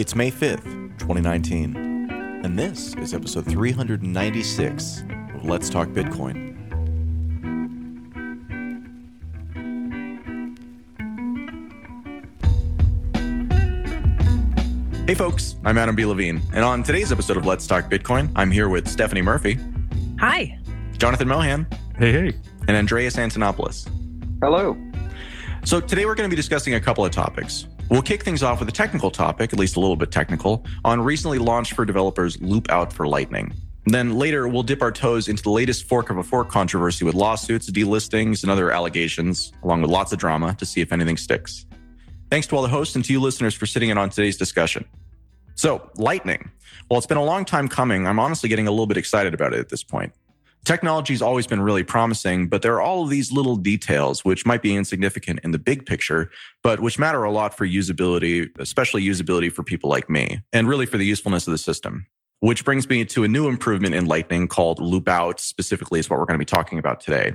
It's May 5th, 2019, and this is episode 396 of Let's Talk Bitcoin. Hey folks, I'm Adam B. Levine, and on today's episode of Let's Talk Bitcoin, I'm here with Stephanie Murphy, Hi. Jonathan Mohan, Hey, hey. and Andreas Antonopoulos. Hello. So today we're going to be discussing a couple of topics. We'll kick things off with a technical topic, at least a little bit technical, on recently launched for developers Loop Out for Lightning. Then later, we'll dip our toes into the latest fork of a fork controversy with lawsuits, delistings, and other allegations, along with lots of drama to see if anything sticks. Thanks to all the hosts and to you listeners for sitting in on today's discussion. So, Lightning. Well, it's been a long time coming. I'm honestly getting a little bit excited about it at this point. Technology's always been really promising, but there are all of these little details which might be insignificant in the big picture, but which matter a lot for usability, especially usability for people like me, and really for the usefulness of the system. Which brings me to a new improvement in Lightning called Loopout, specifically, is what we're going to be talking about today.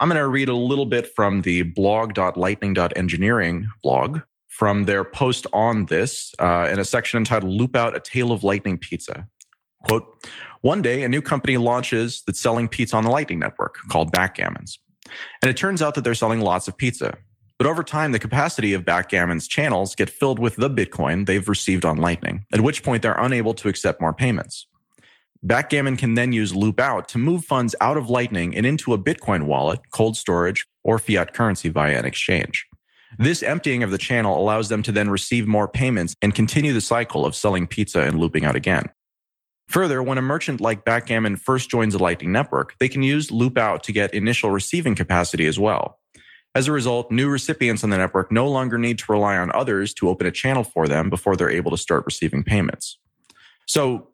I'm going to read a little bit from the blog.lightning.engineering blog from their post on this uh, in a section entitled Loopout, a Tale of Lightning Pizza. Quote, one day, a new company launches that's selling pizza on the Lightning Network called Backgammons. And it turns out that they're selling lots of pizza. But over time, the capacity of Backgammon's channels get filled with the Bitcoin they've received on Lightning, at which point they're unable to accept more payments. Backgammon can then use Loopout to move funds out of Lightning and into a Bitcoin wallet, cold storage, or fiat currency via an exchange. This emptying of the channel allows them to then receive more payments and continue the cycle of selling pizza and looping out again. Further, when a merchant like Backgammon first joins a Lightning network, they can use Loopout to get initial receiving capacity as well. As a result, new recipients on the network no longer need to rely on others to open a channel for them before they're able to start receiving payments. So,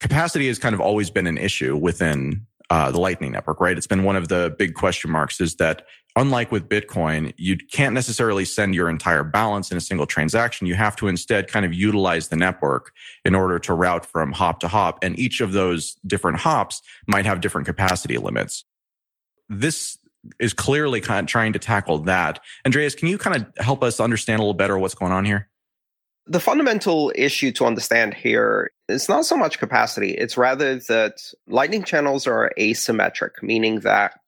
capacity has kind of always been an issue within uh, the Lightning Network, right? It's been one of the big question marks is that unlike with Bitcoin, you can't necessarily send your entire balance in a single transaction. You have to instead kind of utilize the network in order to route from hop to hop. And each of those different hops might have different capacity limits. This is clearly kind of trying to tackle that. Andreas, can you kind of help us understand a little better what's going on here? The fundamental issue to understand here is not so much capacity, it's rather that lightning channels are asymmetric, meaning that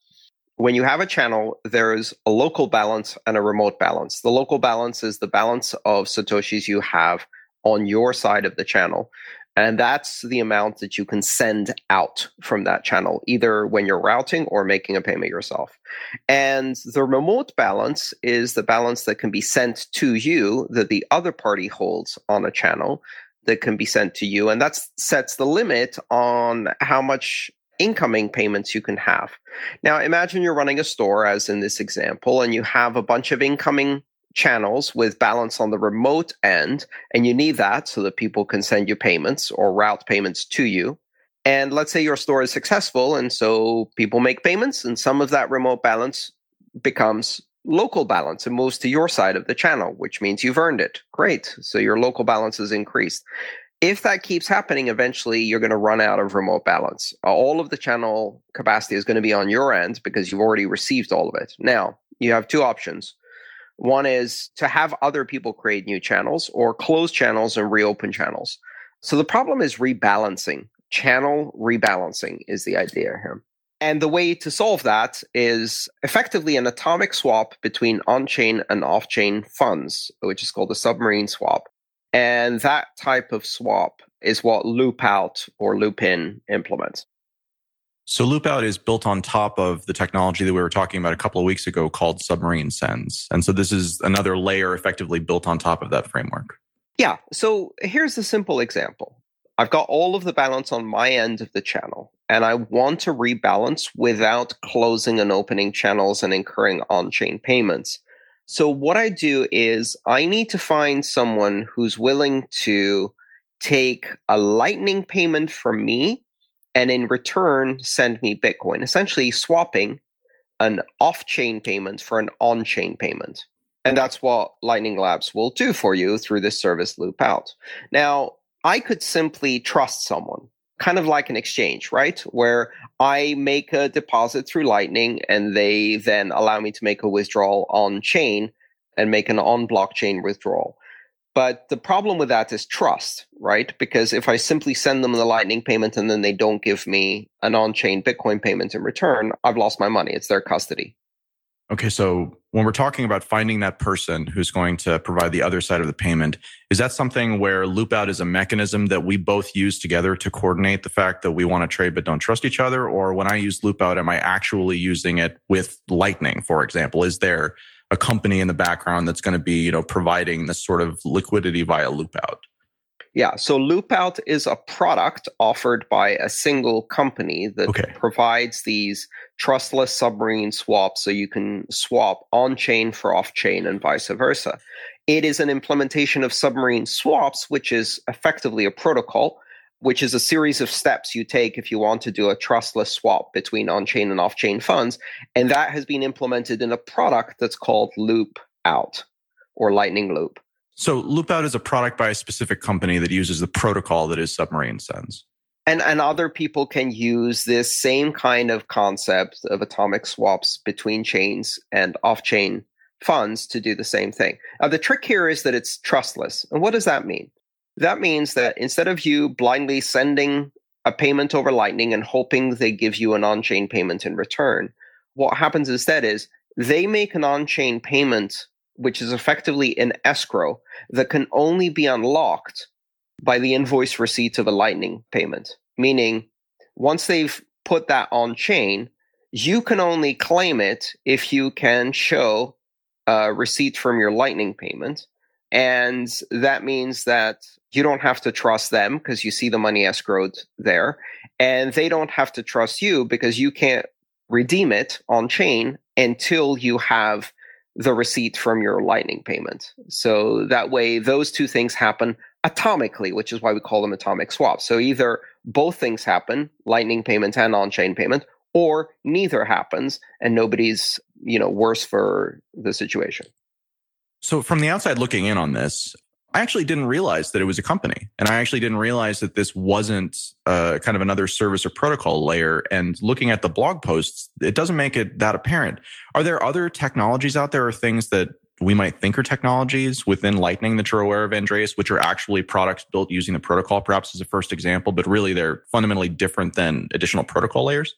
when you have a channel, there's a local balance and a remote balance. The local balance is the balance of Satoshis you have on your side of the channel. And that's the amount that you can send out from that channel, either when you're routing or making a payment yourself. And the remote balance is the balance that can be sent to you that the other party holds on a channel that can be sent to you. And that sets the limit on how much incoming payments you can have. Now, imagine you're running a store, as in this example, and you have a bunch of incoming channels with balance on the remote end, and you need that so that people can send you payments or route payments to you. And let's say your store is successful, and so people make payments, and some of that remote balance becomes local balance and moves to your side of the channel, which means you've earned it. Great. So your local balance is increased. If that keeps happening, eventually you're going to run out of remote balance. All of the channel capacity is going to be on your end because you've already received all of it. Now, you have two options. One is to have other people create new channels or close channels and reopen channels. So the problem is rebalancing. Channel rebalancing is the idea here. And the way to solve that is effectively an atomic swap between on chain and off chain funds, which is called a submarine swap. And that type of swap is what loop out or loop in implements. So Loopout is built on top of the technology that we were talking about a couple of weeks ago called submarine sends. And so this is another layer effectively built on top of that framework. Yeah. So here's a simple example. I've got all of the balance on my end of the channel, and I want to rebalance without closing and opening channels and incurring on chain payments. So, what I do is I need to find someone who's willing to take a lightning payment from me and in return send me Bitcoin, essentially swapping an off chain payment for an on chain payment. And that's what Lightning Labs will do for you through this service Loopout. Now, I could simply trust someone, kind of like an exchange, right? Where I make a deposit through Lightning and they then allow me to make a withdrawal on chain and make an on blockchain withdrawal. But the problem with that is trust, right? Because if I simply send them the Lightning payment and then they don't give me an on chain Bitcoin payment in return, I've lost my money. It's their custody. Okay, so when we're talking about finding that person who's going to provide the other side of the payment, is that something where Loopout is a mechanism that we both use together to coordinate the fact that we want to trade but don't trust each other? Or when I use Loopout, am I actually using it with Lightning, for example? Is there a company in the background that's going to be, you know, providing this sort of liquidity via Loopout? Yeah, so Loopout is a product offered by a single company that okay. provides these trustless submarine swaps so you can swap on chain for off chain and vice versa. It is an implementation of submarine swaps, which is effectively a protocol, which is a series of steps you take if you want to do a trustless swap between on chain and off chain funds. And that has been implemented in a product that's called Loop Out or Lightning Loop. So Loopout is a product by a specific company that uses the protocol that is Submarine sends. And, and other people can use this same kind of concept of atomic swaps between chains and off chain funds to do the same thing. Now, the trick here is that it's trustless. And what does that mean? That means that instead of you blindly sending a payment over Lightning and hoping they give you an on chain payment in return, what happens instead is they make an on chain payment which is effectively an escrow that can only be unlocked by the invoice receipt of a Lightning payment. Meaning, once they've put that on chain, you can only claim it if you can show a receipt from your Lightning payment. And that means that you don't have to trust them because you see the money escrowed there. And they don't have to trust you because you can't redeem it on chain until you have the receipt from your Lightning payment. So that way, those two things happen atomically, which is why we call them atomic swaps. So either both things happen, Lightning payment and on-chain payment, or neither happens, and nobody's you know worse for the situation. So from the outside looking in on this, I actually didn't realize that it was a company. And I actually didn't realize that this wasn't uh, kind of another service or protocol layer. And looking at the blog posts, it doesn't make it that apparent. Are there other technologies out there or things that we might think are technologies within Lightning that you're aware of, Andreas, which are actually products built using the protocol, perhaps as a first example, but really they're fundamentally different than additional protocol layers?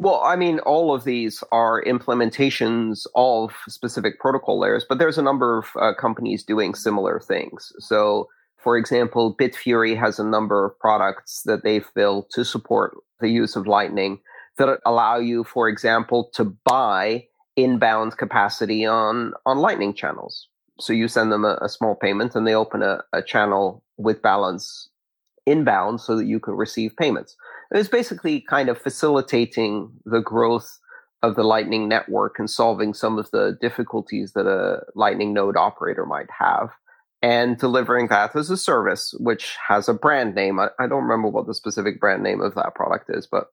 Well, I mean, all of these are implementations of specific protocol layers, but there's a number of uh, companies doing similar things. So, for example, Bitfury has a number of products that they've built to support the use of Lightning that allow you, for example, to buy inbound capacity on, on Lightning channels. So you send them a, a small payment and they open a, a channel with balance inbound so that you can receive payments. It's basically kind of facilitating the growth of the Lightning network and solving some of the difficulties that a Lightning node operator might have and delivering that as a service, which has a brand name. I, I, don't remember what the specific brand name of that product is, but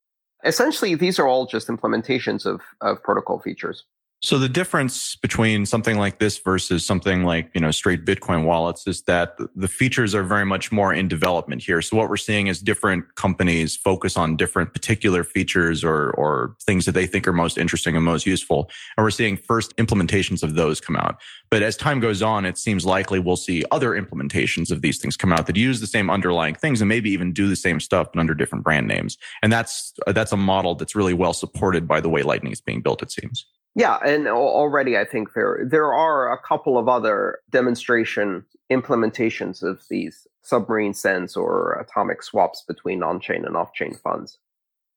essentially these are all just implementations of, of protocol features. So the difference between something like this versus something like, you know, straight Bitcoin wallets is that the features are very much more in development here. So what we're seeing is different companies focus on different particular features or, or things that they think are most interesting and most useful. And we're seeing first implementations of those come out. But as time goes on, it seems likely we'll see other implementations of these things come out that use the same underlying things and maybe even do the same stuff, but under different brand names. And that's, that's a model that's really well supported by the way Lightning is being built, it seems. Yeah, and already I think there there are a couple of other demonstration implementations of these submarine sends or atomic swaps between on-chain and off-chain funds.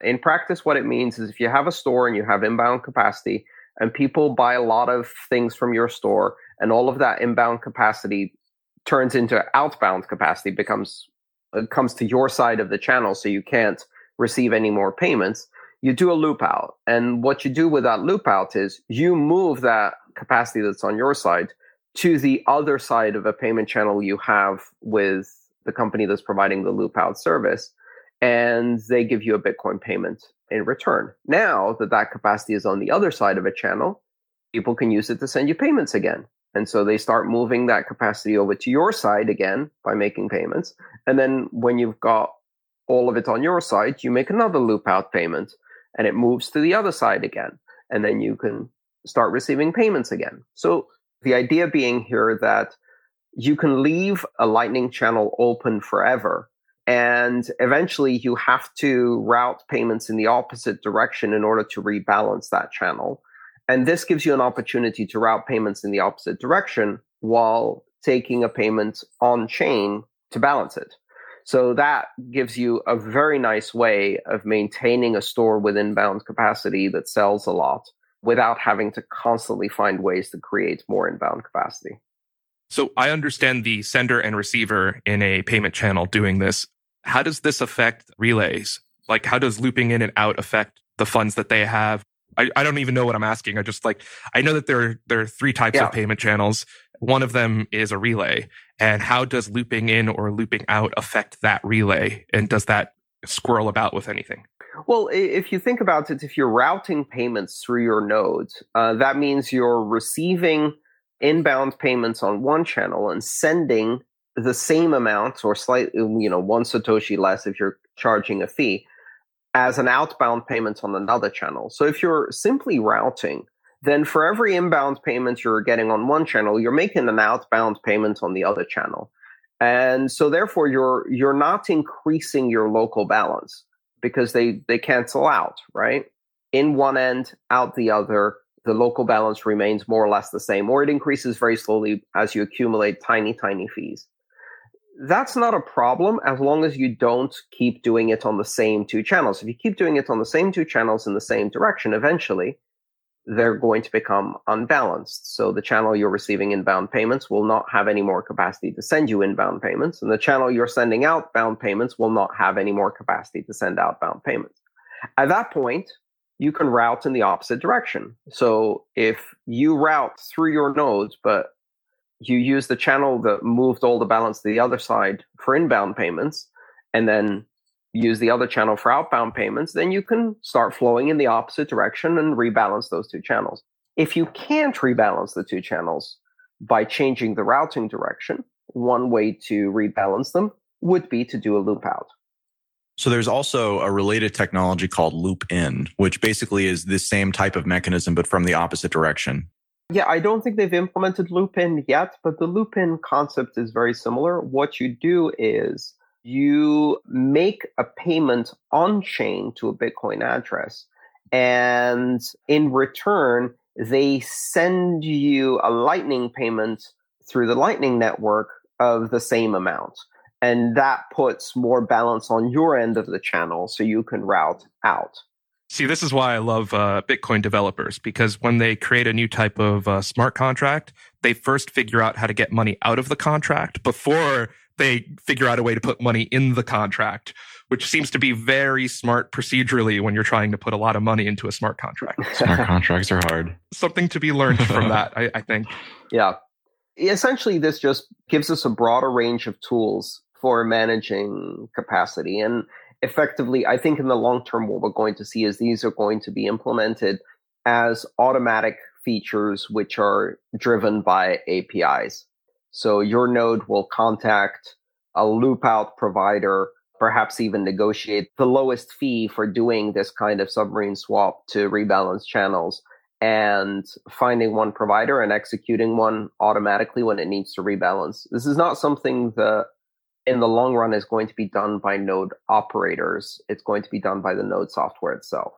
In practice, what it means is if you have a store and you have inbound capacity, and people buy a lot of things from your store, and all of that inbound capacity turns into outbound capacity, becomes uh, comes to your side of the channel, so you can't receive any more payments you do a loop out. And what you do with that loop out is you move that capacity that's on your side to the other side of a payment channel you have with the company that's providing the loop out service. And they give you a Bitcoin payment in return. Now that that capacity is on the other side of a channel, people can use it to send you payments again. And so they start moving that capacity over to your side again by making payments. And then when you've got all of it on your side, you make another loop out payment and it moves to the other side again. And then you can start receiving payments again. So the idea being here that you can leave a Lightning channel open forever. And eventually you have to route payments in the opposite direction in order to rebalance that channel. And this gives you an opportunity to route payments in the opposite direction while taking a payment on chain to balance it. So that gives you a very nice way of maintaining a store with inbound capacity that sells a lot without having to constantly find ways to create more inbound capacity. So I understand the sender and receiver in a payment channel doing this. How does this affect relays? Like, how does looping in and out affect the funds that they have? I, I don't even know what I'm asking. I just like, I know that there, there are three types yeah. of payment channels. One of them is a relay. And how does looping in or looping out affect that relay? And does that squirrel about with anything? Well, if you think about it, if you're routing payments through your nodes, uh, that means you're receiving inbound payments on one channel and sending the same amount or slightly, you know, one Satoshi less if you're charging a fee as an outbound payment on another channel. So if you're simply routing, then for every inbound payment you're getting on one channel, you're making an outbound payment on the other channel. And so therefore you're you're not increasing your local balance because they they cancel out, right? In one end, out the other, the local balance remains more or less the same, or it increases very slowly as you accumulate tiny, tiny fees. That's not a problem as long as you don't keep doing it on the same two channels. If you keep doing it on the same two channels in the same direction, eventually they're going to become unbalanced. So the channel you're receiving inbound payments will not have any more capacity to send you inbound payments, and the channel you're sending outbound payments will not have any more capacity to send outbound payments. At that point, you can route in the opposite direction. So if you route through your nodes, but you use the channel that moved all the balance to the other side for inbound payments, and then use the other channel for outbound payments, then you can start flowing in the opposite direction and rebalance those two channels. If you can't rebalance the two channels by changing the routing direction, one way to rebalance them would be to do a loop out. So there's also a related technology called loop in, which basically is the same type of mechanism, but from the opposite direction. Yeah, I don't think they've implemented loop in yet, but the loop in concept is very similar. What you do is you make a payment on chain to a Bitcoin address, and in return, they send you a Lightning payment through the Lightning network of the same amount and that puts more balance on your end of the channel so you can route out. See, this is why I love uh, Bitcoin developers because when they create a new type of uh, smart contract, they first figure out how to get money out of the contract before they figure out a way to put money in the contract, which seems to be very smart procedurally when you're trying to put a lot of money into a smart contract. smart contracts are hard. Something to be learned from that, I, I think. Yeah. Essentially, this just gives us a broader range of tools for managing capacity. And effectively, I think in the long term, what we're going to see is these are going to be implemented as automatic features which are driven by APIs. So your node will contact a loop out provider, perhaps even negotiate the lowest fee for doing this kind of submarine swap to rebalance channels and finding one provider and executing one automatically when it needs to rebalance. This is not something that in the long run is going to be done by node operators. It's going to be done by the node software itself.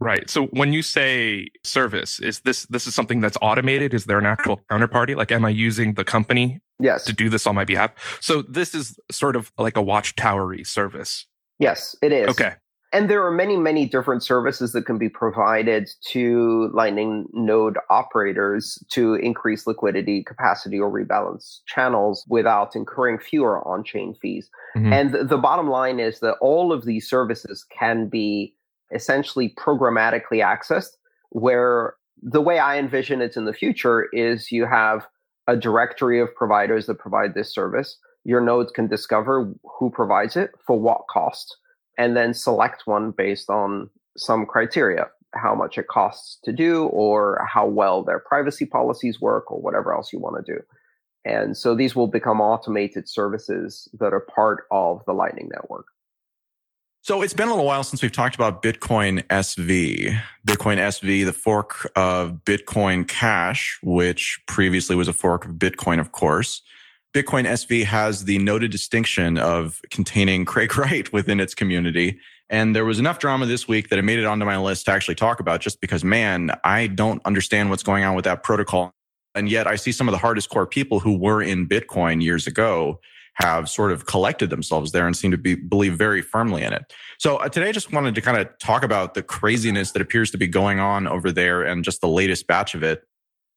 Right. So when you say service, is this this is something that's automated? Is there an actual counterparty? Like am I using the company yes. to do this on my behalf? So this is sort of like a watchtowery service. Yes, it is. Okay. And there are many, many different services that can be provided to Lightning node operators to increase liquidity, capacity, or rebalance channels without incurring fewer on chain fees. Mm-hmm. And the, the bottom line is that all of these services can be essentially programmatically accessed, where the way I envision it in the future is you have a directory of providers that provide this service. Your nodes can discover who provides it for what cost and then select one based on some criteria how much it costs to do or how well their privacy policies work or whatever else you want to do and so these will become automated services that are part of the lightning network so it's been a little while since we've talked about Bitcoin SV. Bitcoin SV, the fork of Bitcoin Cash, which previously was a fork of Bitcoin, of course. Bitcoin SV has the noted distinction of containing Craig Wright within its community. And there was enough drama this week that it made it onto my list to actually talk about just because, man, I don't understand what's going on with that protocol. And yet I see some of the hardest core people who were in Bitcoin years ago have sort of collected themselves there and seem to be believe very firmly in it. So uh, today I just wanted to kind of talk about the craziness that appears to be going on over there and just the latest batch of it.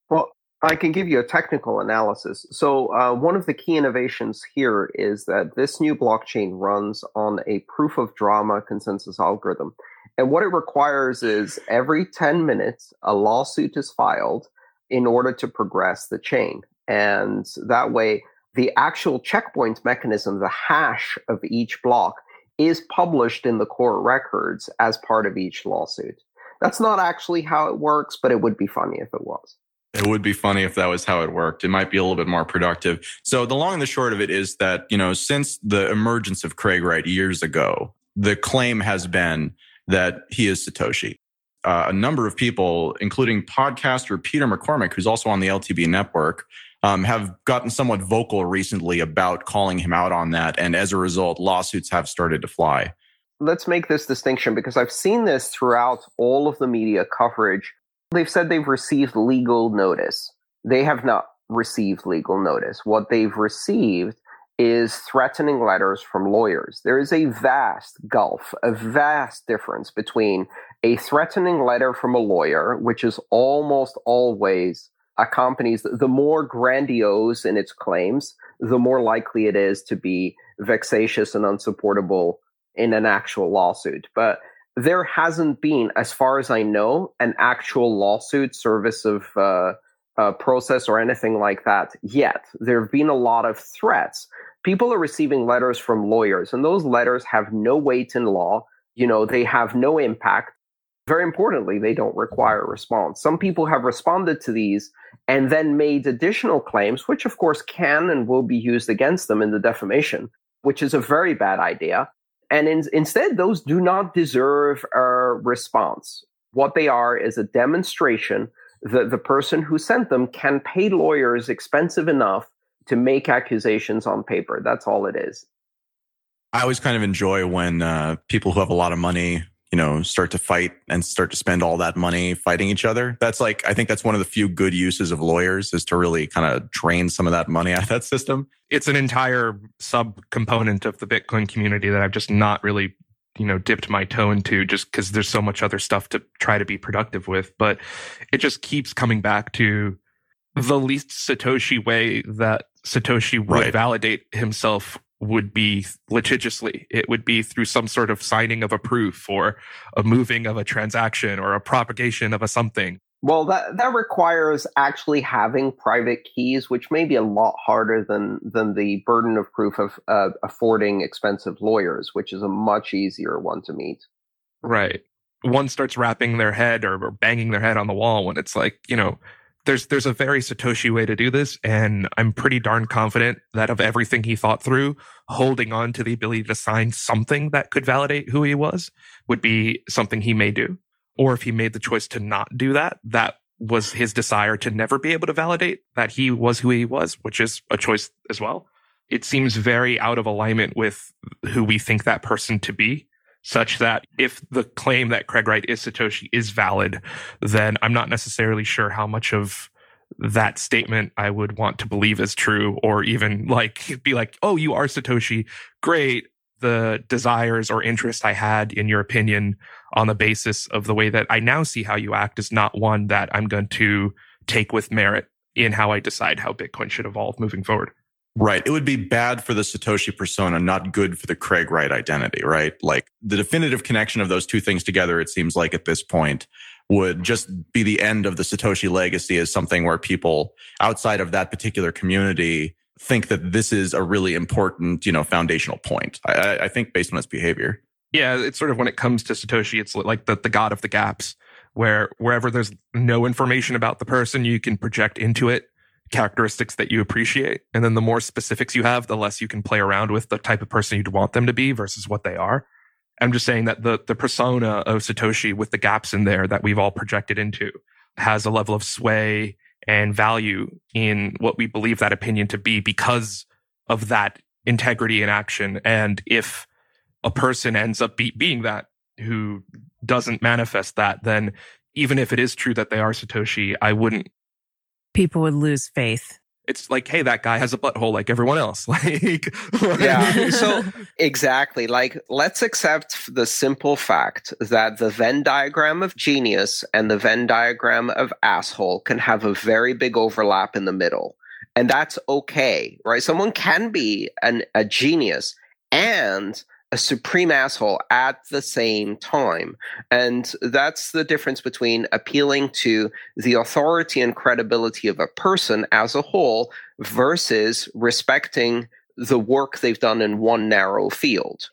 Well, I can give you a technical analysis. So, uh, one of the key innovations here is that this new blockchain runs on a proof of drama consensus algorithm. And what it requires is every 10 minutes, a lawsuit is filed in order to progress the chain. And that way, the actual checkpoint mechanism, the hash of each block, is published in the core records as part of each lawsuit. That's not actually how it works, but it would be funny if it was. It would be funny if that was how it worked. It might be a little bit more productive. So the long and the short of it is that, you know, since the emergence of Craig Wright years ago, the claim has been that he is Satoshi. Uh, a number of people, including podcaster Peter McCormack, who's also on the LTB network, um, have gotten somewhat vocal recently about calling him out on that. And as a result, lawsuits have started to fly. Let's make this distinction because I've seen this throughout all of the media coverage. They've said they've received legal notice. They have not received legal notice. What they've received is threatening letters from lawyers. There is a vast gulf, a vast difference between a threatening letter from a lawyer, which is almost always accompanies the more grandiose in its claims, the more likely it is to be vexatious and unsupportable in an actual lawsuit. But there hasn't been, as far as I know, an actual lawsuit service of uh, uh, process or anything like that yet. There have been a lot of threats. People are receiving letters from lawyers, and those letters have no weight in law. You know, they have no impact. Very importantly, they don't require a response. Some people have responded to these and then made additional claims, which of course can and will be used against them in the defamation, which is a very bad idea. And in, instead, those do not deserve a response. What they are is a demonstration that the person who sent them can pay lawyers expensive enough to make accusations on paper. That's all it is. I always kind of enjoy when uh, people who have a lot of money you know, start to fight and start to spend all that money fighting each other. That's like, I think that's one of the few good uses of lawyers is to really kind of drain some of that money out of that system. It's an entire sub component of the Bitcoin community that I've just not really, you know, dipped my toe into just because there's so much other stuff to try to be productive with. But it just keeps coming back to the least Satoshi way that Satoshi would right. validate himself would be litigiously. It would be through some sort of signing of a proof or a moving of a transaction or a propagation of a something. Well, that that requires actually having private keys, which may be a lot harder than than the burden of proof of uh, affording expensive lawyers, which is a much easier one to meet. Right. One starts wrapping their head or, or banging their head on the wall when it's like, you know, there's there's a very Satoshi way to do this, and I'm pretty darn confident that of everything he thought through, holding on to the ability to sign something that could validate who he was would be something he may do. Or if he made the choice to not do that, that was his desire to never be able to validate that he was who he was, which is a choice as well. It seems very out of alignment with who we think that person to be such that if the claim that Craig Wright is Satoshi is valid, then I'm not necessarily sure how much of that statement I would want to believe is true or even like be like, oh, you are Satoshi. Great. The desires or interest I had in your opinion on the basis of the way that I now see how you act is not one that I'm going to take with merit in how I decide how Bitcoin should evolve moving forward. Right. It would be bad for the Satoshi persona, not good for the Craig Wright identity, right? Like the definitive connection of those two things together, it seems like at this point would just be the end of the Satoshi legacy as something where people outside of that particular community think that this is a really important, you know, foundational point. I, I think based on its behavior. Yeah, it's sort of when it comes to Satoshi, it's like the, the god of the gaps, where wherever there's no information about the person, you can project into it characteristics that you appreciate. And then the more specifics you have, the less you can play around with the type of person you'd want them to be versus what they are. I'm just saying that the, the persona of Satoshi with the gaps in there that we've all projected into has a level of sway and value in what we believe that opinion to be because of that integrity in action. And if a person ends up be- being that who doesn't manifest that, then even if it is true that they are Satoshi, I wouldn't. People would lose faith. It's like, hey, that guy has a butthole like everyone else. Like, yeah. So exactly. Like, let's accept the simple fact that the Venn diagram of genius and the Venn diagram of asshole can have a very big overlap in the middle. And that's okay, right? Someone can be an, a genius and a supreme asshole at the same time. And that's the difference between appealing to the authority and credibility of a person as a whole versus respecting the work they've done in one narrow field.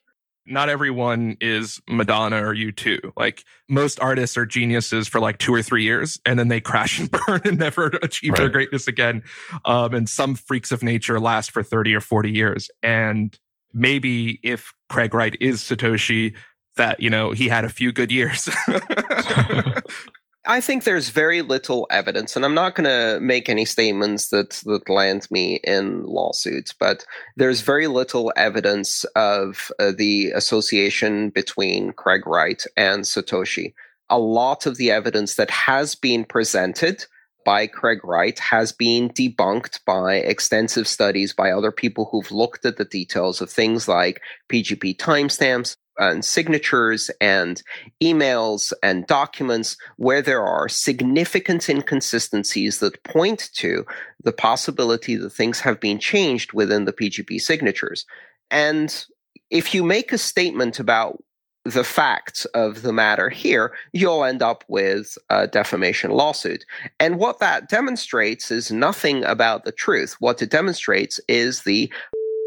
Not everyone is Madonna or U2. Like most artists are geniuses for like two or three years and then they crash and burn and never achieve right. their greatness again. Um, and some freaks of nature last for 30 or 40 years. And maybe if Craig Wright is Satoshi, that, you know, he had a few good years. I think there's very little evidence, and I'm not going to make any statements that, that land me in lawsuits, but there's very little evidence of uh, the association between Craig Wright and Satoshi. A lot of the evidence that has been presented by Craig Wright has been debunked by extensive studies by other people who've looked at the details of things like PGP timestamps and signatures and emails and documents where there are significant inconsistencies that point to the possibility that things have been changed within the PGP signatures. And if you make a statement about the facts of the matter here, you'll end up with a defamation lawsuit. And what that demonstrates is nothing about the truth. What it demonstrates is the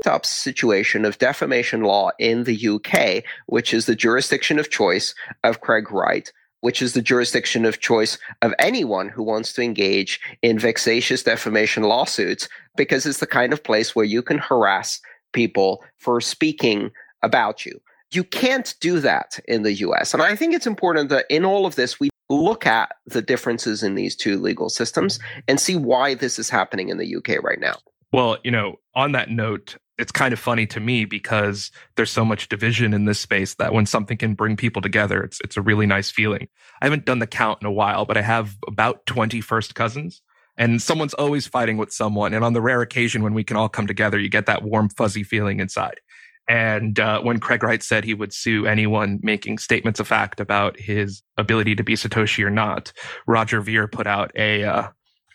up situation of defamation law in the UK, which is the jurisdiction of choice of Craig Wright, which is the jurisdiction of choice of anyone who wants to engage in vexatious defamation lawsuits, because it's the kind of place where you can harass people for speaking about you. You can't do that in the US. And I think it's important that in all of this, we look at the differences in these two legal systems and see why this is happening in the UK right now. Well, you know, on that note, it's kind of funny to me because there's so much division in this space that when something can bring people together, it's it's a really nice feeling. I haven't done the count in a while, but I have about 20 first cousins. And someone's always fighting with someone. And on the rare occasion when we can all come together, you get that warm, fuzzy feeling inside. And uh, when Craig Wright said he would sue anyone making statements of fact about his ability to be Satoshi or not, Roger Ver put out a uh,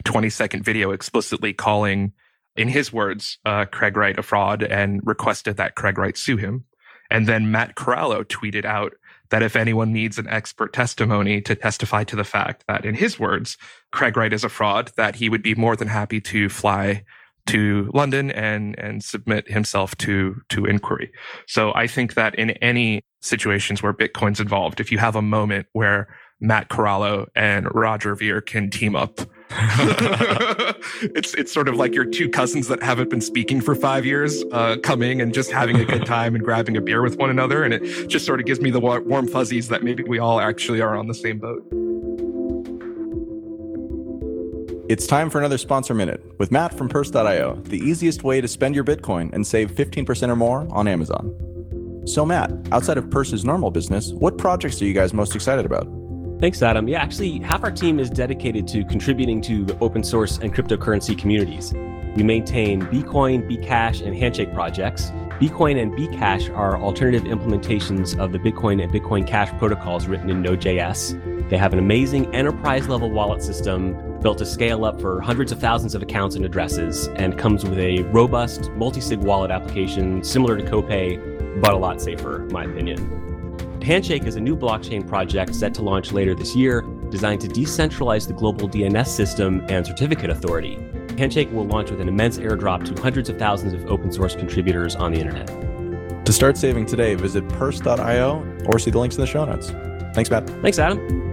20 second video explicitly calling, in his words, uh, Craig Wright a fraud and requested that Craig Wright sue him. And then Matt Corallo tweeted out that if anyone needs an expert testimony to testify to the fact that, in his words, Craig Wright is a fraud, that he would be more than happy to fly to London and and submit himself to to inquiry. So I think that in any situations where Bitcoin's involved, if you have a moment where Matt Corallo and Roger Ver can team up. it's it's sort of like your two cousins that haven't been speaking for five years, uh, coming and just having a good time and grabbing a beer with one another, and it just sort of gives me the warm fuzzies that maybe we all actually are on the same boat. It's time for another sponsor minute with Matt from Purse.io, the easiest way to spend your Bitcoin and save 15% or more on Amazon. So, Matt, outside of Purse's normal business, what projects are you guys most excited about? Thanks, Adam. Yeah, actually, half our team is dedicated to contributing to the open source and cryptocurrency communities. We maintain Bcoin, Bcash, and Handshake projects. Bcoin and Bcash are alternative implementations of the Bitcoin and Bitcoin Cash protocols written in Node.js. They have an amazing enterprise level wallet system built to scale up for hundreds of thousands of accounts and addresses, and comes with a robust multi sig wallet application similar to Copay, but a lot safer, in my opinion. Handshake is a new blockchain project set to launch later this year, designed to decentralize the global DNS system and certificate authority. Handshake will launch with an immense airdrop to hundreds of thousands of open source contributors on the internet. To start saving today, visit purse.io or see the links in the show notes. Thanks, Matt. Thanks, Adam.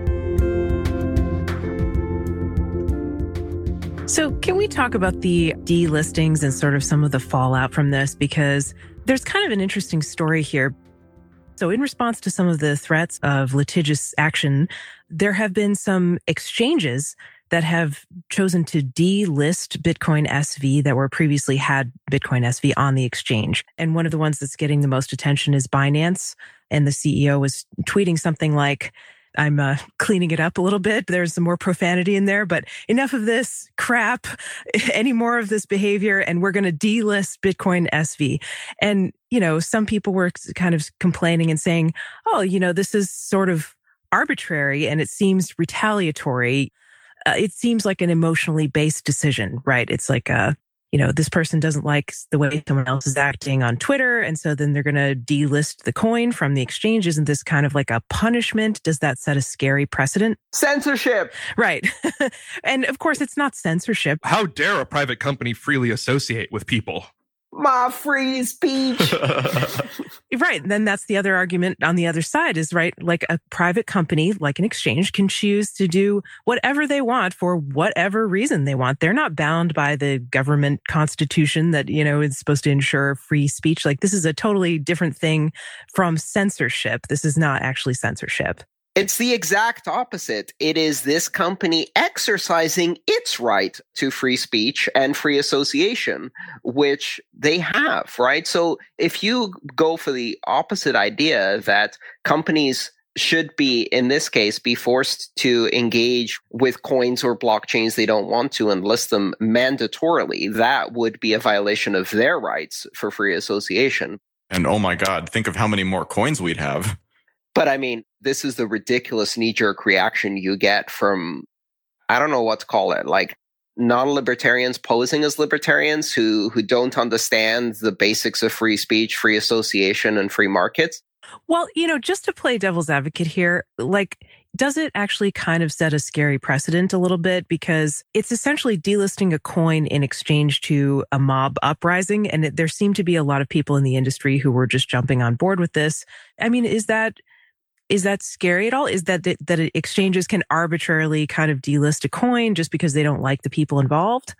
So, can we talk about the delistings and sort of some of the fallout from this? Because there's kind of an interesting story here. So, in response to some of the threats of litigious action, there have been some exchanges that have chosen to delist Bitcoin SV that were previously had Bitcoin SV on the exchange. And one of the ones that's getting the most attention is Binance. And the CEO was tweeting something like, I'm uh, cleaning it up a little bit. There's some more profanity in there, but enough of this crap, any more of this behavior, and we're going to delist Bitcoin SV. And, you know, some people were kind of complaining and saying, oh, you know, this is sort of arbitrary and it seems retaliatory. Uh, it seems like an emotionally based decision, right? It's like, uh, you know, this person doesn't like the way someone else is acting on Twitter. And so then they're going to delist the coin from the exchange. Isn't this kind of like a punishment? Does that set a scary precedent? Censorship. Right. and of course, it's not censorship. How dare a private company freely associate with people? My free speech. right. And Then that's the other argument on the other side is right. Like a private company, like an exchange can choose to do whatever they want for whatever reason they want. They're not bound by the government constitution that, you know, is supposed to ensure free speech. Like this is a totally different thing from censorship. This is not actually censorship. It's the exact opposite. It is this company exercising its right to free speech and free association, which they have, right? So if you go for the opposite idea that companies should be, in this case, be forced to engage with coins or blockchains they don't want to and list them mandatorily, that would be a violation of their rights for free association. And oh my God, think of how many more coins we'd have. But I mean, this is the ridiculous knee jerk reaction you get from, I don't know what to call it, like non-libertarians posing as libertarians who who don't understand the basics of free speech, free association, and free markets. Well, you know, just to play devil's advocate here, like does it actually kind of set a scary precedent a little bit because it's essentially delisting a coin in exchange to a mob uprising and it, there seemed to be a lot of people in the industry who were just jumping on board with this i mean is that is that scary at all? Is that that exchanges can arbitrarily kind of delist a coin just because they don't like the people involved?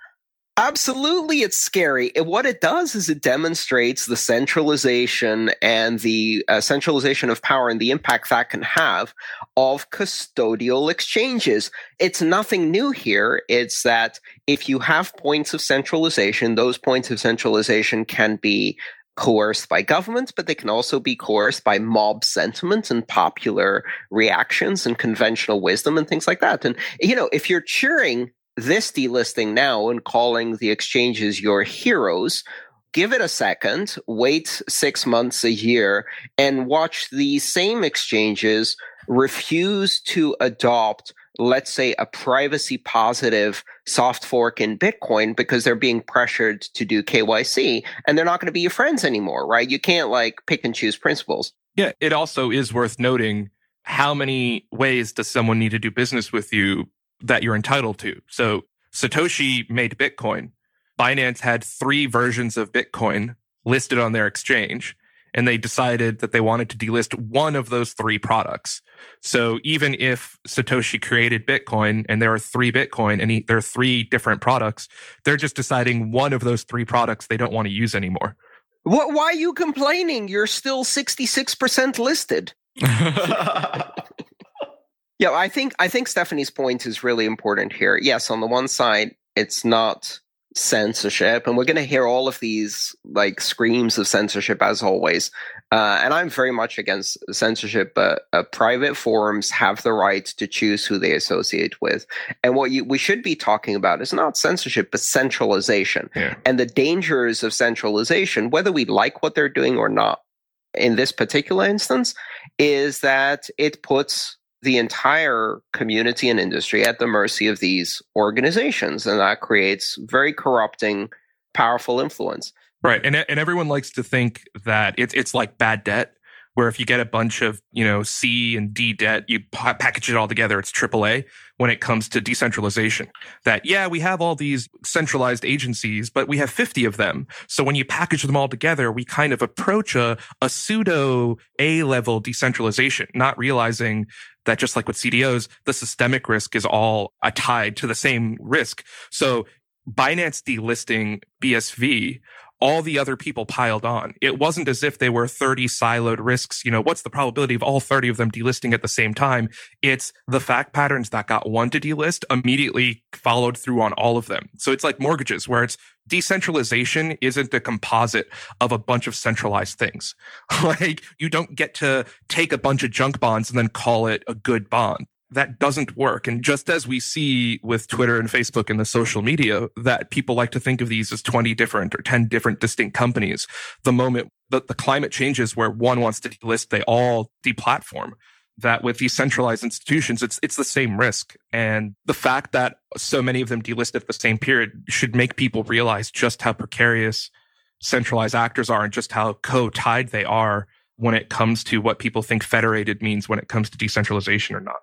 Absolutely, it's scary. And what it does is it demonstrates the centralization and the uh, centralization of power and the impact that can have of custodial exchanges. It's nothing new here. It's that if you have points of centralization, those points of centralization can be coerced by governments, but they can also be coerced by mob sentiment and popular reactions and conventional wisdom and things like that. And, you know, if you're cheering this delisting now and calling the exchanges your heroes, give it a second, wait six months, a year, and watch the same exchanges refuse to adopt let's say a privacy positive soft fork in Bitcoin because they're being pressured to do KYC and they're not going to be your friends anymore, right? You can't like pick and choose principles. Yeah, it also is worth noting how many ways does someone need to do business with you that you're entitled to? So Satoshi made Bitcoin. Binance had three versions of Bitcoin listed on their exchange and they decided that they wanted to delist one of those three products. So even if Satoshi created Bitcoin and there are three Bitcoin and he, there are three different products, they're just deciding one of those three products they don't want to use anymore. What, why are you complaining? You're still 66% listed. yeah, I think I think Stephanie's point is really important here. Yes, on the one side, it's not censorship and we're going to hear all of these like screams of censorship as always. Uh, and i'm very much against censorship but uh, private forums have the right to choose who they associate with. And what you, we should be talking about is not censorship but centralization. Yeah. and the dangers of centralization whether we like what they're doing or not in this particular instance is that it puts the entire community and industry at the mercy of these organizations. And that creates very corrupting, powerful influence. Right. And, and everyone likes to think that it's, it's like bad debt, where if you get a bunch of, you know, C and D debt, you package it all together, it's AAA when it comes to decentralization. That, yeah, we have all these centralized agencies, but we have 50 of them. So when you package them all together, we kind of approach a, a pseudo A level decentralization, not realizing that just like with CDOs, the systemic risk is all tied to the same risk. So Binance delisting BSV all the other people piled on. It wasn't as if they were 30 siloed risks. You know, what's the probability of all 30 of them delisting at the same time? It's the fact patterns that got one to delist immediately followed through on all of them. So it's like mortgages where it's decentralization isn't a composite of a bunch of centralized things. like you don't get to take a bunch of junk bonds and then call it a good bond that doesn't work. And just as we see with Twitter and Facebook and the social media that people like to think of these as 20 different or 10 different distinct companies, the moment that the climate changes where one wants to delist, they all deplatform. That with these centralized institutions, it's it's the same risk. And the fact that so many of them delist at the same period should make people realize just how precarious centralized actors are and just how co-tied they are when it comes to what people think federated means when it comes to decentralization or not.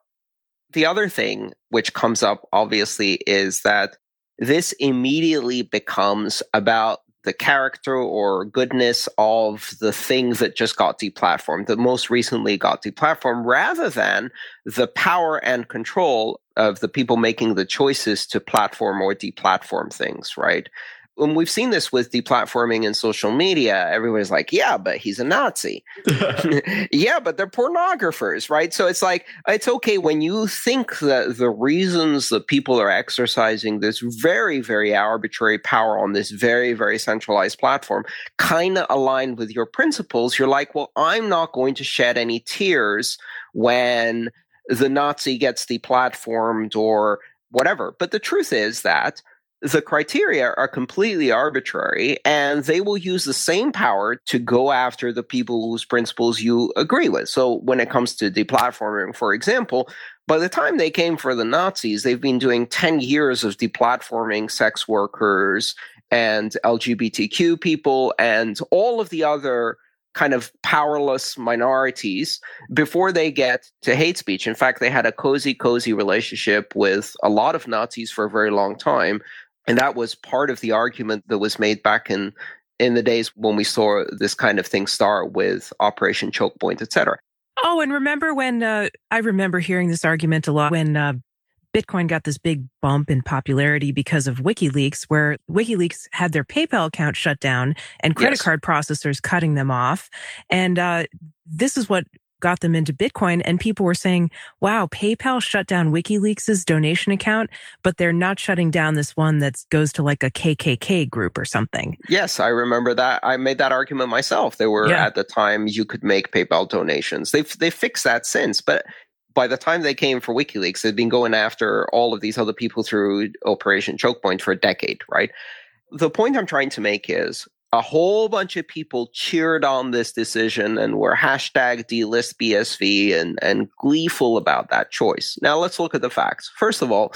The other thing which comes up, obviously, is that this immediately becomes about the character or goodness of the things that just got deplatformed, that most recently got deplatformed, rather than the power and control of the people making the choices to platform or deplatform things, right? When we've seen this with deplatforming in social media, everybody's like, yeah, but he's a Nazi. yeah, but they're pornographers, right? So it's like, it's okay when you think that the reasons that people are exercising this very, very arbitrary power on this very, very centralized platform kind of align with your principles. You're like, well, I'm not going to shed any tears when the Nazi gets deplatformed or whatever. But the truth is that the criteria are completely arbitrary and they will use the same power to go after the people whose principles you agree with. So when it comes to deplatforming, for example, by the time they came for the Nazis, they've been doing 10 years of deplatforming sex workers and LGBTQ people and all of the other kind of powerless minorities before they get to hate speech. In fact, they had a cozy, cozy relationship with a lot of Nazis for a very long time and that was part of the argument that was made back in in the days when we saw this kind of thing start with Operation Choke Point, et cetera. Oh, and remember when uh, I remember hearing this argument a lot when uh, Bitcoin got this big bump in popularity because of WikiLeaks, where WikiLeaks had their PayPal account shut down and credit yes. card processors cutting them off. And uh, this is what got them into Bitcoin. And people were saying, wow, PayPal shut down WikiLeaks' donation account, but they're not shutting down this one that goes to like a KKK group or something. Yes, I remember that. I made that argument myself. There were yeah. at the time you could make PayPal donations. They've, they fixed that since, but by the time they came for WikiLeaks, they'd been going after all of these other people through Operation Chokepoint for a decade, right? The point I'm trying to make is a whole bunch of people cheered on this decision and were hashtag delist BSV and, and gleeful about that choice. Now let's look at the facts. First of all,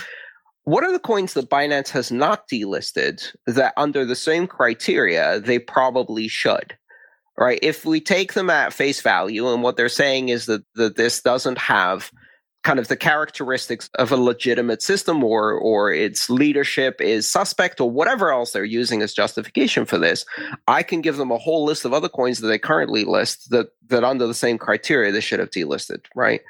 what are the coins that Binance has not delisted that under the same criteria they probably should? Right? If we take them at face value and what they're saying is that, that this doesn't have kind of the characteristics of a legitimate system or or its leadership is suspect or whatever else they're using as justification for this i can give them a whole list of other coins that they currently list that that under the same criteria they should have delisted right?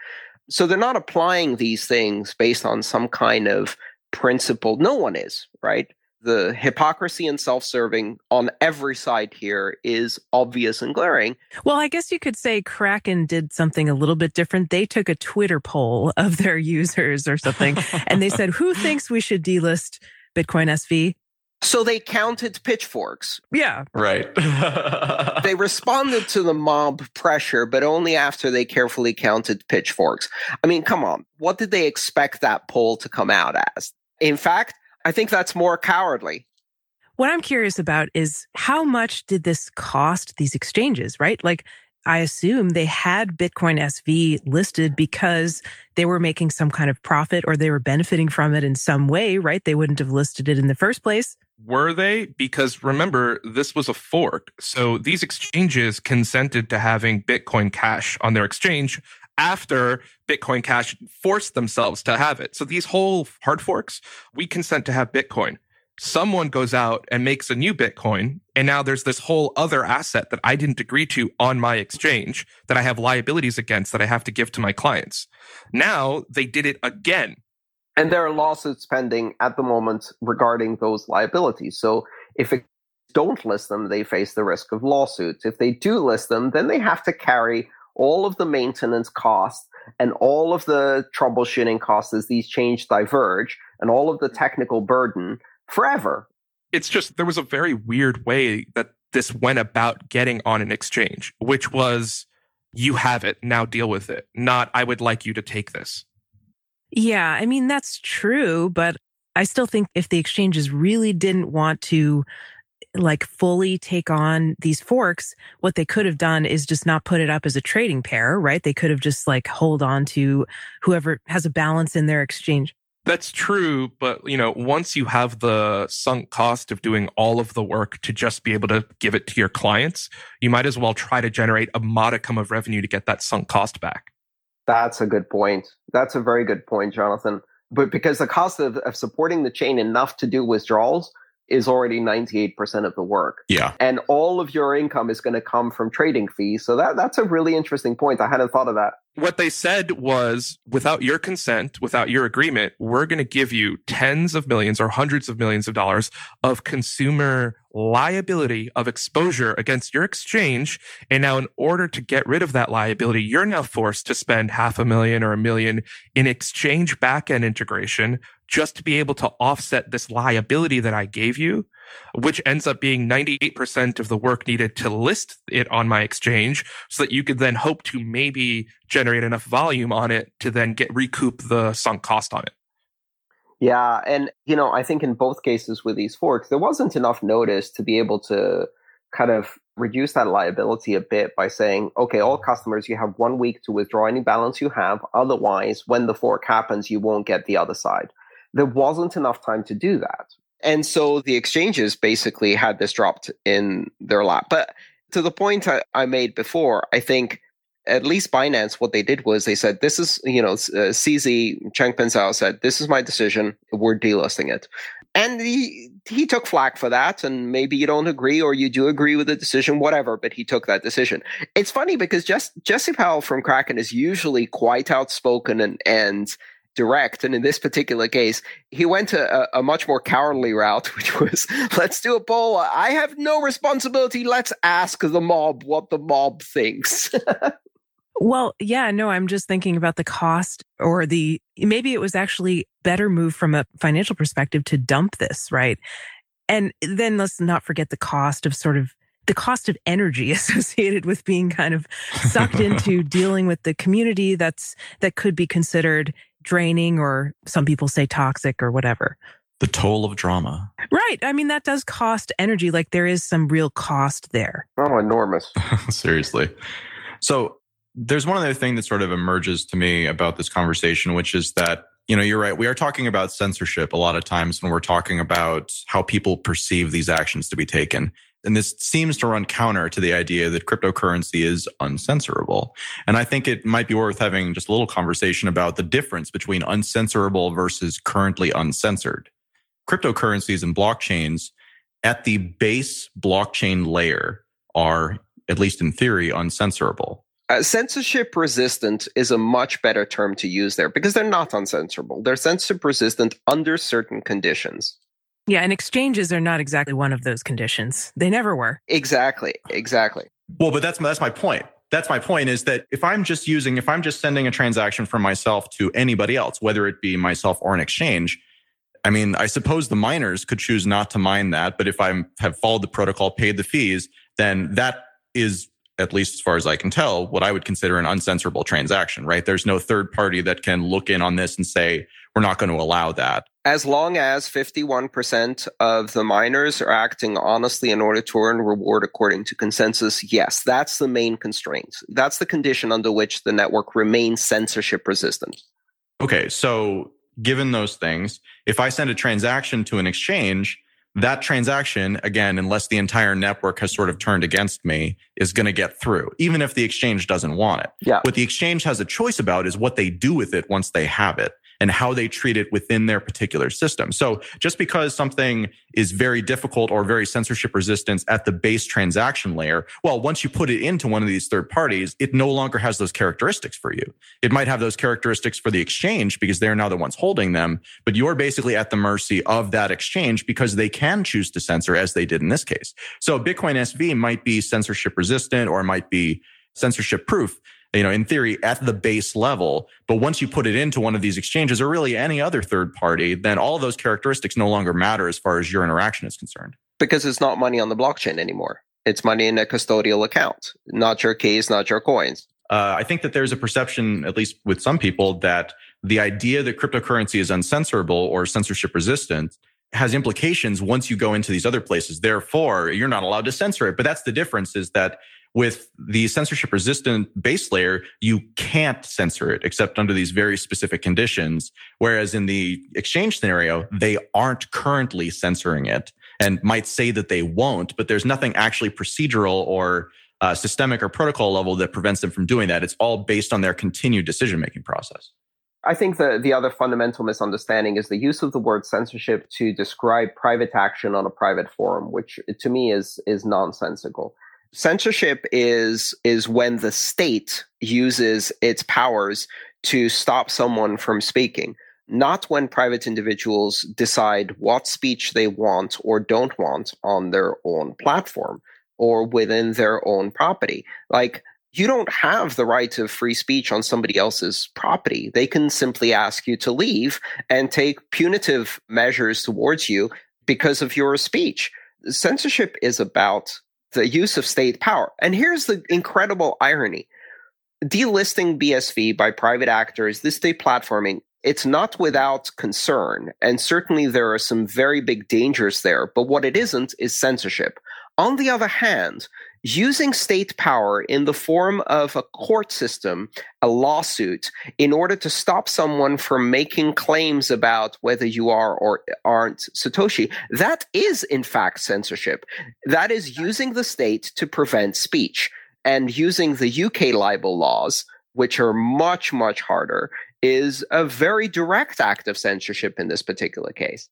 So they're not applying these things based on some kind of principle. No one is right the hypocrisy and self-serving on every side here is obvious and glaring. Well, I guess you could say Kraken did something a little bit different. They took a Twitter poll of their users or something, and they said, "Who thinks we should delist Bitcoin SV?" So they counted pitchforks. Yeah. Right. they responded to the mob pressure, but only after they carefully counted pitchforks. I mean, come on. What did they expect that poll to come out as? In fact, I think that's more cowardly. What I'm curious about is how much did this cost these exchanges, right? Like, I assume they had Bitcoin SV listed because they were making some kind of profit or they were benefiting from it in some way, right? They wouldn't have listed it in the first place. Were they? Because remember, this was a fork. So these exchanges consented to having Bitcoin Cash on their exchange after Bitcoin Cash forced themselves to have it. So these whole hard forks, we consent to have Bitcoin. Someone goes out and makes a new Bitcoin. And now there's this whole other asset that I didn't agree to on my exchange that I have liabilities against that I have to give to my clients. Now they did it again. And there are lawsuits pending at the moment regarding those liabilities. So if it don't list them, they face the risk of lawsuits. If they do list them, then they have to carry all of the maintenance costs and all of the troubleshooting costs as these change diverge and all of the mm-hmm. technical burden forever. It's just there was a very weird way that this went about getting on an exchange, which was you have it, now deal with it, not I would like you to take this. Yeah, I mean, that's true, but I still think if the exchanges really didn't want to like fully take on these forks, what they could have done is just not put it up as a trading pair, right? They could have just like hold on to whoever has a balance in their exchange. That's true, but you know, once you have the sunk cost of doing all of the work to just be able to give it to your clients, you might as well try to generate a modicum of revenue to get that sunk cost back. That's a good point. That's a very good point, Jonathan. But because the cost of, of supporting the chain enough to do withdrawals is already 98% of the work. Yeah. And all of your income is going to come from trading fees. So that, that's a really interesting point. I hadn't thought of that. What they said was without your consent, without your agreement, we're going to give you tens of millions or hundreds of millions of dollars of consumer liability of exposure against your exchange. And now in order to get rid of that liability, you're now forced to spend half a million or a million in exchange backend integration just to be able to offset this liability that I gave you, which ends up being 98% of the work needed to list it on my exchange so that you could then hope to maybe generate enough volume on it to then get recoup the sunk cost on it. Yeah. And, you know, I think in both cases with these forks, there wasn't enough notice to be able to kind of reduce that liability a bit by saying, okay, all customers, you have one week to withdraw any balance you have. Otherwise, when the fork happens, you won't get the other side there wasn't enough time to do that. And so the exchanges basically had this dropped in their lap. But to the point I, I made before, I think at least Binance, what they did was they said, this is, you know, uh, CZ Changpeng Zhao said, this is my decision. We're delisting it. And he, he took flack for that. And maybe you don't agree or you do agree with the decision, whatever, but he took that decision. It's funny because Jess, Jesse Powell from Kraken is usually quite outspoken and, and direct. And in this particular case, he went a, a, much more cowardly route, which was let's do a poll. I have no responsibility. Let's ask the mob what the mob thinks. well, yeah, no, I'm just thinking about the cost or the maybe it was actually better move from a financial perspective to dump this, right? And then let's not forget the cost of sort of the cost of energy associated with being kind of sucked into dealing with the community that's that could be considered draining or some people say toxic or whatever. The toll of drama. Right. I mean, that does cost energy. Like there is some real cost there. Oh, enormous. Seriously. So there's one other thing that sort of emerges to me about this conversation, which is that, you know, you're right. We are talking about censorship a lot of times when we're talking about how people perceive these actions to be taken. And this seems to run counter to the idea that cryptocurrency is uncensorable. And I think it might be worth having just a little conversation about the difference between uncensorable versus currently uncensored. Cryptocurrencies and blockchains at the base blockchain layer are, at least in theory, uncensorable. Uh, censorship resistant is a much better term to use there because they're not uncensorable. They're censorship resistant under certain conditions. Yeah, and exchanges are not exactly one of those conditions. They never were. Exactly. Exactly. Well, but that's that's my point. That's my point is that if I'm just using if I'm just sending a transaction from myself to anybody else, whether it be myself or an exchange, I mean, I suppose the miners could choose not to mine that, but if I have followed the protocol, paid the fees, then that is at least as far as I can tell, what I would consider an uncensorable transaction, right? There's no third party that can look in on this and say, we're not going to allow that. As long as 51% of the miners are acting honestly in order to earn reward according to consensus, yes, that's the main constraint. That's the condition under which the network remains censorship resistant. Okay, so given those things, if I send a transaction to an exchange, that transaction, again, unless the entire network has sort of turned against me, is going to get through, even if the exchange doesn't want it. Yeah. What the exchange has a choice about is what they do with it once they have it. And how they treat it within their particular system. So just because something is very difficult or very censorship resistant at the base transaction layer, well, once you put it into one of these third parties, it no longer has those characteristics for you. It might have those characteristics for the exchange because they're now the ones holding them, but you're basically at the mercy of that exchange because they can choose to censor as they did in this case. So Bitcoin SV might be censorship resistant or might be censorship proof you know, in theory at the base level. But once you put it into one of these exchanges or really any other third party, then all those characteristics no longer matter as far as your interaction is concerned. Because it's not money on the blockchain anymore. It's money in a custodial account, not your keys, not your coins. Uh, I think that there's a perception, at least with some people, that the idea that cryptocurrency is uncensorable or censorship resistant has implications once you go into these other places. Therefore, you're not allowed to censor it. But that's the difference is that with the censorship resistant base layer, you can't censor it except under these very specific conditions. Whereas in the exchange scenario, they aren't currently censoring it and might say that they won't, but there's nothing actually procedural or uh, systemic or protocol level that prevents them from doing that. It's all based on their continued decision making process. I think the, the other fundamental misunderstanding is the use of the word censorship to describe private action on a private forum, which to me is is nonsensical. Censorship is is when the state uses its powers to stop someone from speaking, not when private individuals decide what speech they want or don't want on their own platform or within their own property. Like you don't have the right of free speech on somebody else's property. They can simply ask you to leave and take punitive measures towards you because of your speech. Censorship is about the use of state power. And here's the incredible irony delisting BSV by private actors, this deplatforming, it's not without concern. And certainly there are some very big dangers there. But what it isn't is censorship. On the other hand, using state power in the form of a court system, a lawsuit, in order to stop someone from making claims about whether you are or aren't Satoshi, that is in fact censorship. That is using the state to prevent speech. And using the UK libel laws, which are much, much harder, is a very direct act of censorship in this particular case.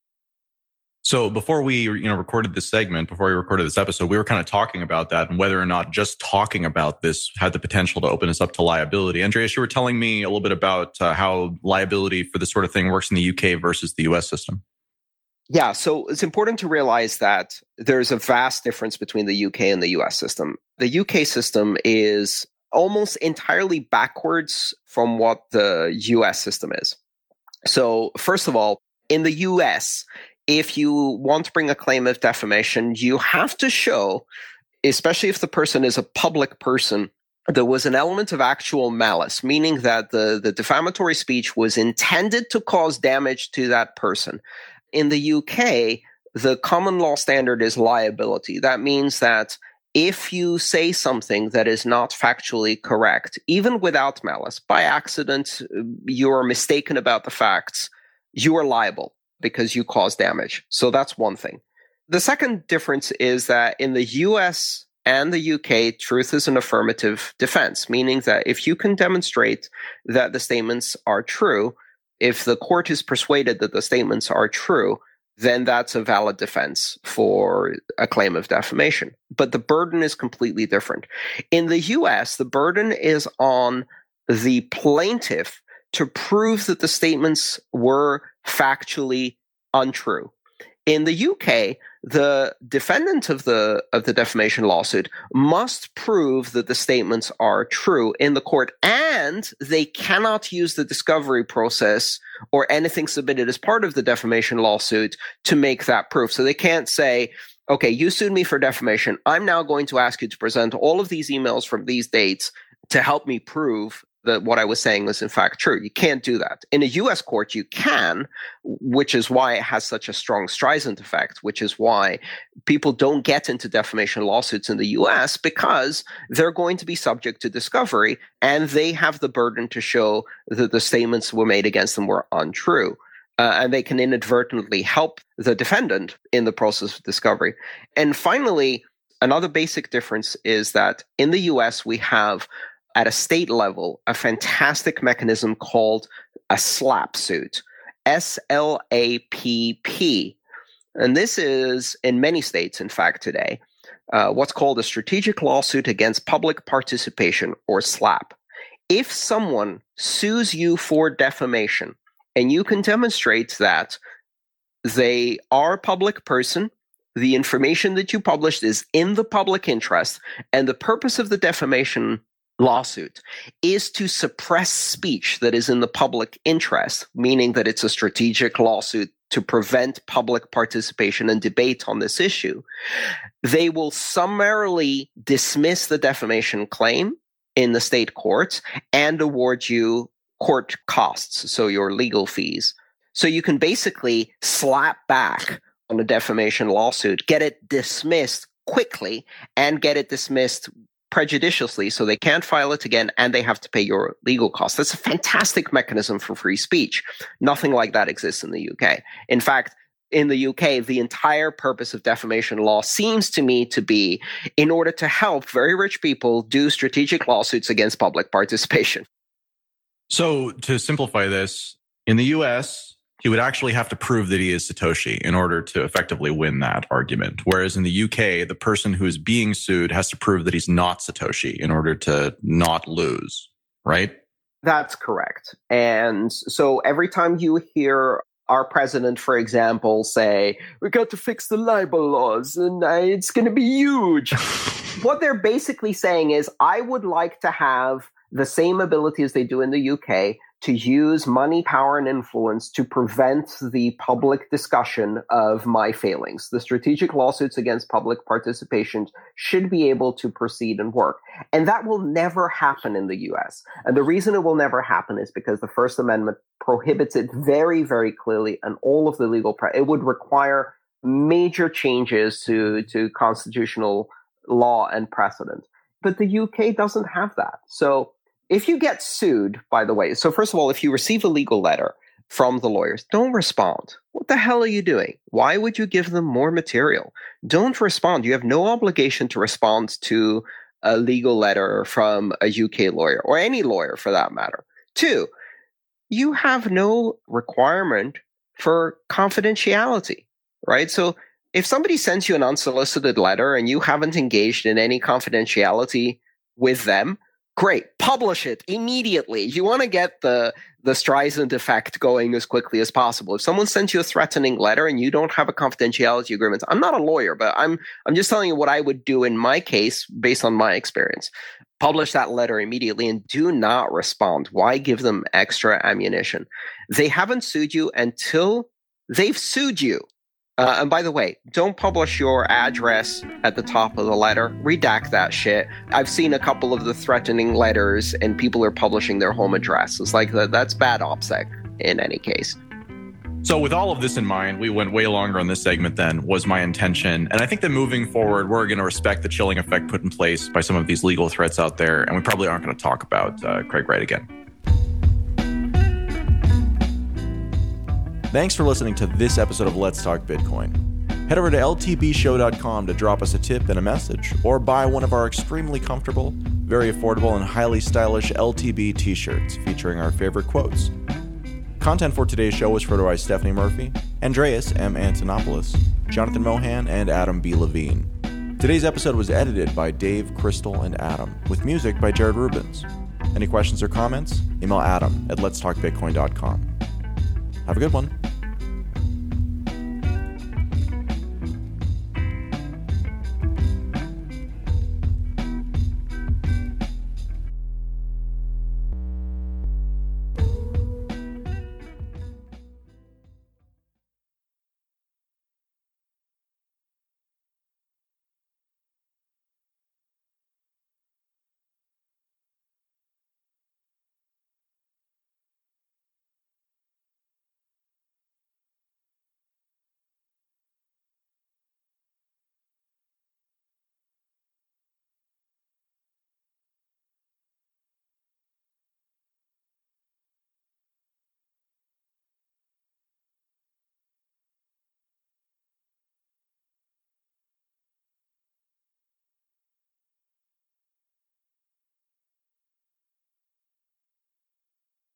So before we, you know, recorded this segment, before we recorded this episode, we were kind of talking about that and whether or not just talking about this had the potential to open us up to liability. Andreas, you were telling me a little bit about uh, how liability for this sort of thing works in the UK versus the US system. Yeah, so it's important to realize that there's a vast difference between the UK and the US system. The UK system is almost entirely backwards from what the US system is. So, first of all, in the US, if you want to bring a claim of defamation, you have to show, especially if the person is a public person, there was an element of actual malice, meaning that the, the defamatory speech was intended to cause damage to that person. In the UK, the common law standard is liability. That means that if you say something that is not factually correct, even without malice, by accident, uh, you're mistaken about the facts, you are liable because you cause damage. So that's one thing. The second difference is that in the US and the UK, truth is an affirmative defense, meaning that if you can demonstrate that the statements are true, if the court is persuaded that the statements are true, then that's a valid defense for a claim of defamation. But the burden is completely different. In the US, the burden is on the plaintiff to prove that the statements were factually untrue. In the UK, the defendant of the of the defamation lawsuit must prove that the statements are true in the court and they cannot use the discovery process or anything submitted as part of the defamation lawsuit to make that proof. So they can't say, okay, you sued me for defamation. I'm now going to ask you to present all of these emails from these dates to help me prove that what I was saying was in fact true. You can't do that. In a US court, you can, which is why it has such a strong Streisand effect, which is why people don't get into defamation lawsuits in the US because they're going to be subject to discovery and they have the burden to show that the statements were made against them were untrue. Uh, and they can inadvertently help the defendant in the process of discovery. And finally, another basic difference is that in the US, we have at a state level a fantastic mechanism called a slap suit. S L A P P. And this is in many states, in fact, today, uh, what's called a strategic lawsuit against public participation or SLAPP. If someone sues you for defamation and you can demonstrate that they are a public person, the information that you published is in the public interest, and the purpose of the defamation lawsuit is to suppress speech that is in the public interest, meaning that it's a strategic lawsuit to prevent public participation and debate on this issue, they will summarily dismiss the defamation claim in the state courts and award you court costs, so your legal fees. So you can basically slap back on a defamation lawsuit, get it dismissed quickly, and get it dismissed prejudicially so they can't file it again and they have to pay your legal costs. That's a fantastic mechanism for free speech. Nothing like that exists in the UK. In fact, in the UK, the entire purpose of defamation law seems to me to be in order to help very rich people do strategic lawsuits against public participation. So, to simplify this, in the US, he would actually have to prove that he is Satoshi in order to effectively win that argument. Whereas in the UK, the person who is being sued has to prove that he's not Satoshi in order to not lose, right? That's correct. And so every time you hear our president, for example, say, we got to fix the libel laws and it's going to be huge. what they're basically saying is, I would like to have the same ability as they do in the UK to use money, power, and influence to prevent the public discussion of my failings. The strategic lawsuits against public participation should be able to proceed and work. And that will never happen in the US. And the reason it will never happen is because the First Amendment prohibits it very, very clearly and all of the legal, it would require major changes to, to constitutional law and precedent. But the UK doesn't have that. So if you get sued, by the way, so first of all, if you receive a legal letter from the lawyers, don't respond. What the hell are you doing? Why would you give them more material? Don't respond. You have no obligation to respond to a legal letter from a UK lawyer or any lawyer for that matter. Two, you have no requirement for confidentiality, right? So if somebody sends you an unsolicited letter and you haven't engaged in any confidentiality with them, great. Publish it immediately. You want to get the the streisand effect going as quickly as possible. If someone sends you a threatening letter and you don't have a confidentiality agreement i'm not a lawyer but i'm i'm just telling you what i would do in my case based on my experience. Publish that letter immediately and do not respond. Why give them extra ammunition? They haven't sued you until they've sued you uh, and by the way, don't publish your address at the top of the letter. Redact that shit. I've seen a couple of the threatening letters, and people are publishing their home address. It's like the, that's bad OPSEC in any case. So, with all of this in mind, we went way longer on this segment than was my intention. And I think that moving forward, we're going to respect the chilling effect put in place by some of these legal threats out there. And we probably aren't going to talk about uh, Craig Wright again. Thanks for listening to this episode of Let's Talk Bitcoin. Head over to ltbshow.com to drop us a tip and a message, or buy one of our extremely comfortable, very affordable, and highly stylish LTB t shirts featuring our favorite quotes. Content for today's show was photo by Stephanie Murphy, Andreas M. Antonopoulos, Jonathan Mohan, and Adam B. Levine. Today's episode was edited by Dave, Crystal, and Adam, with music by Jared Rubens. Any questions or comments? Email Adam at letstalkbitcoin.com. Have a good one.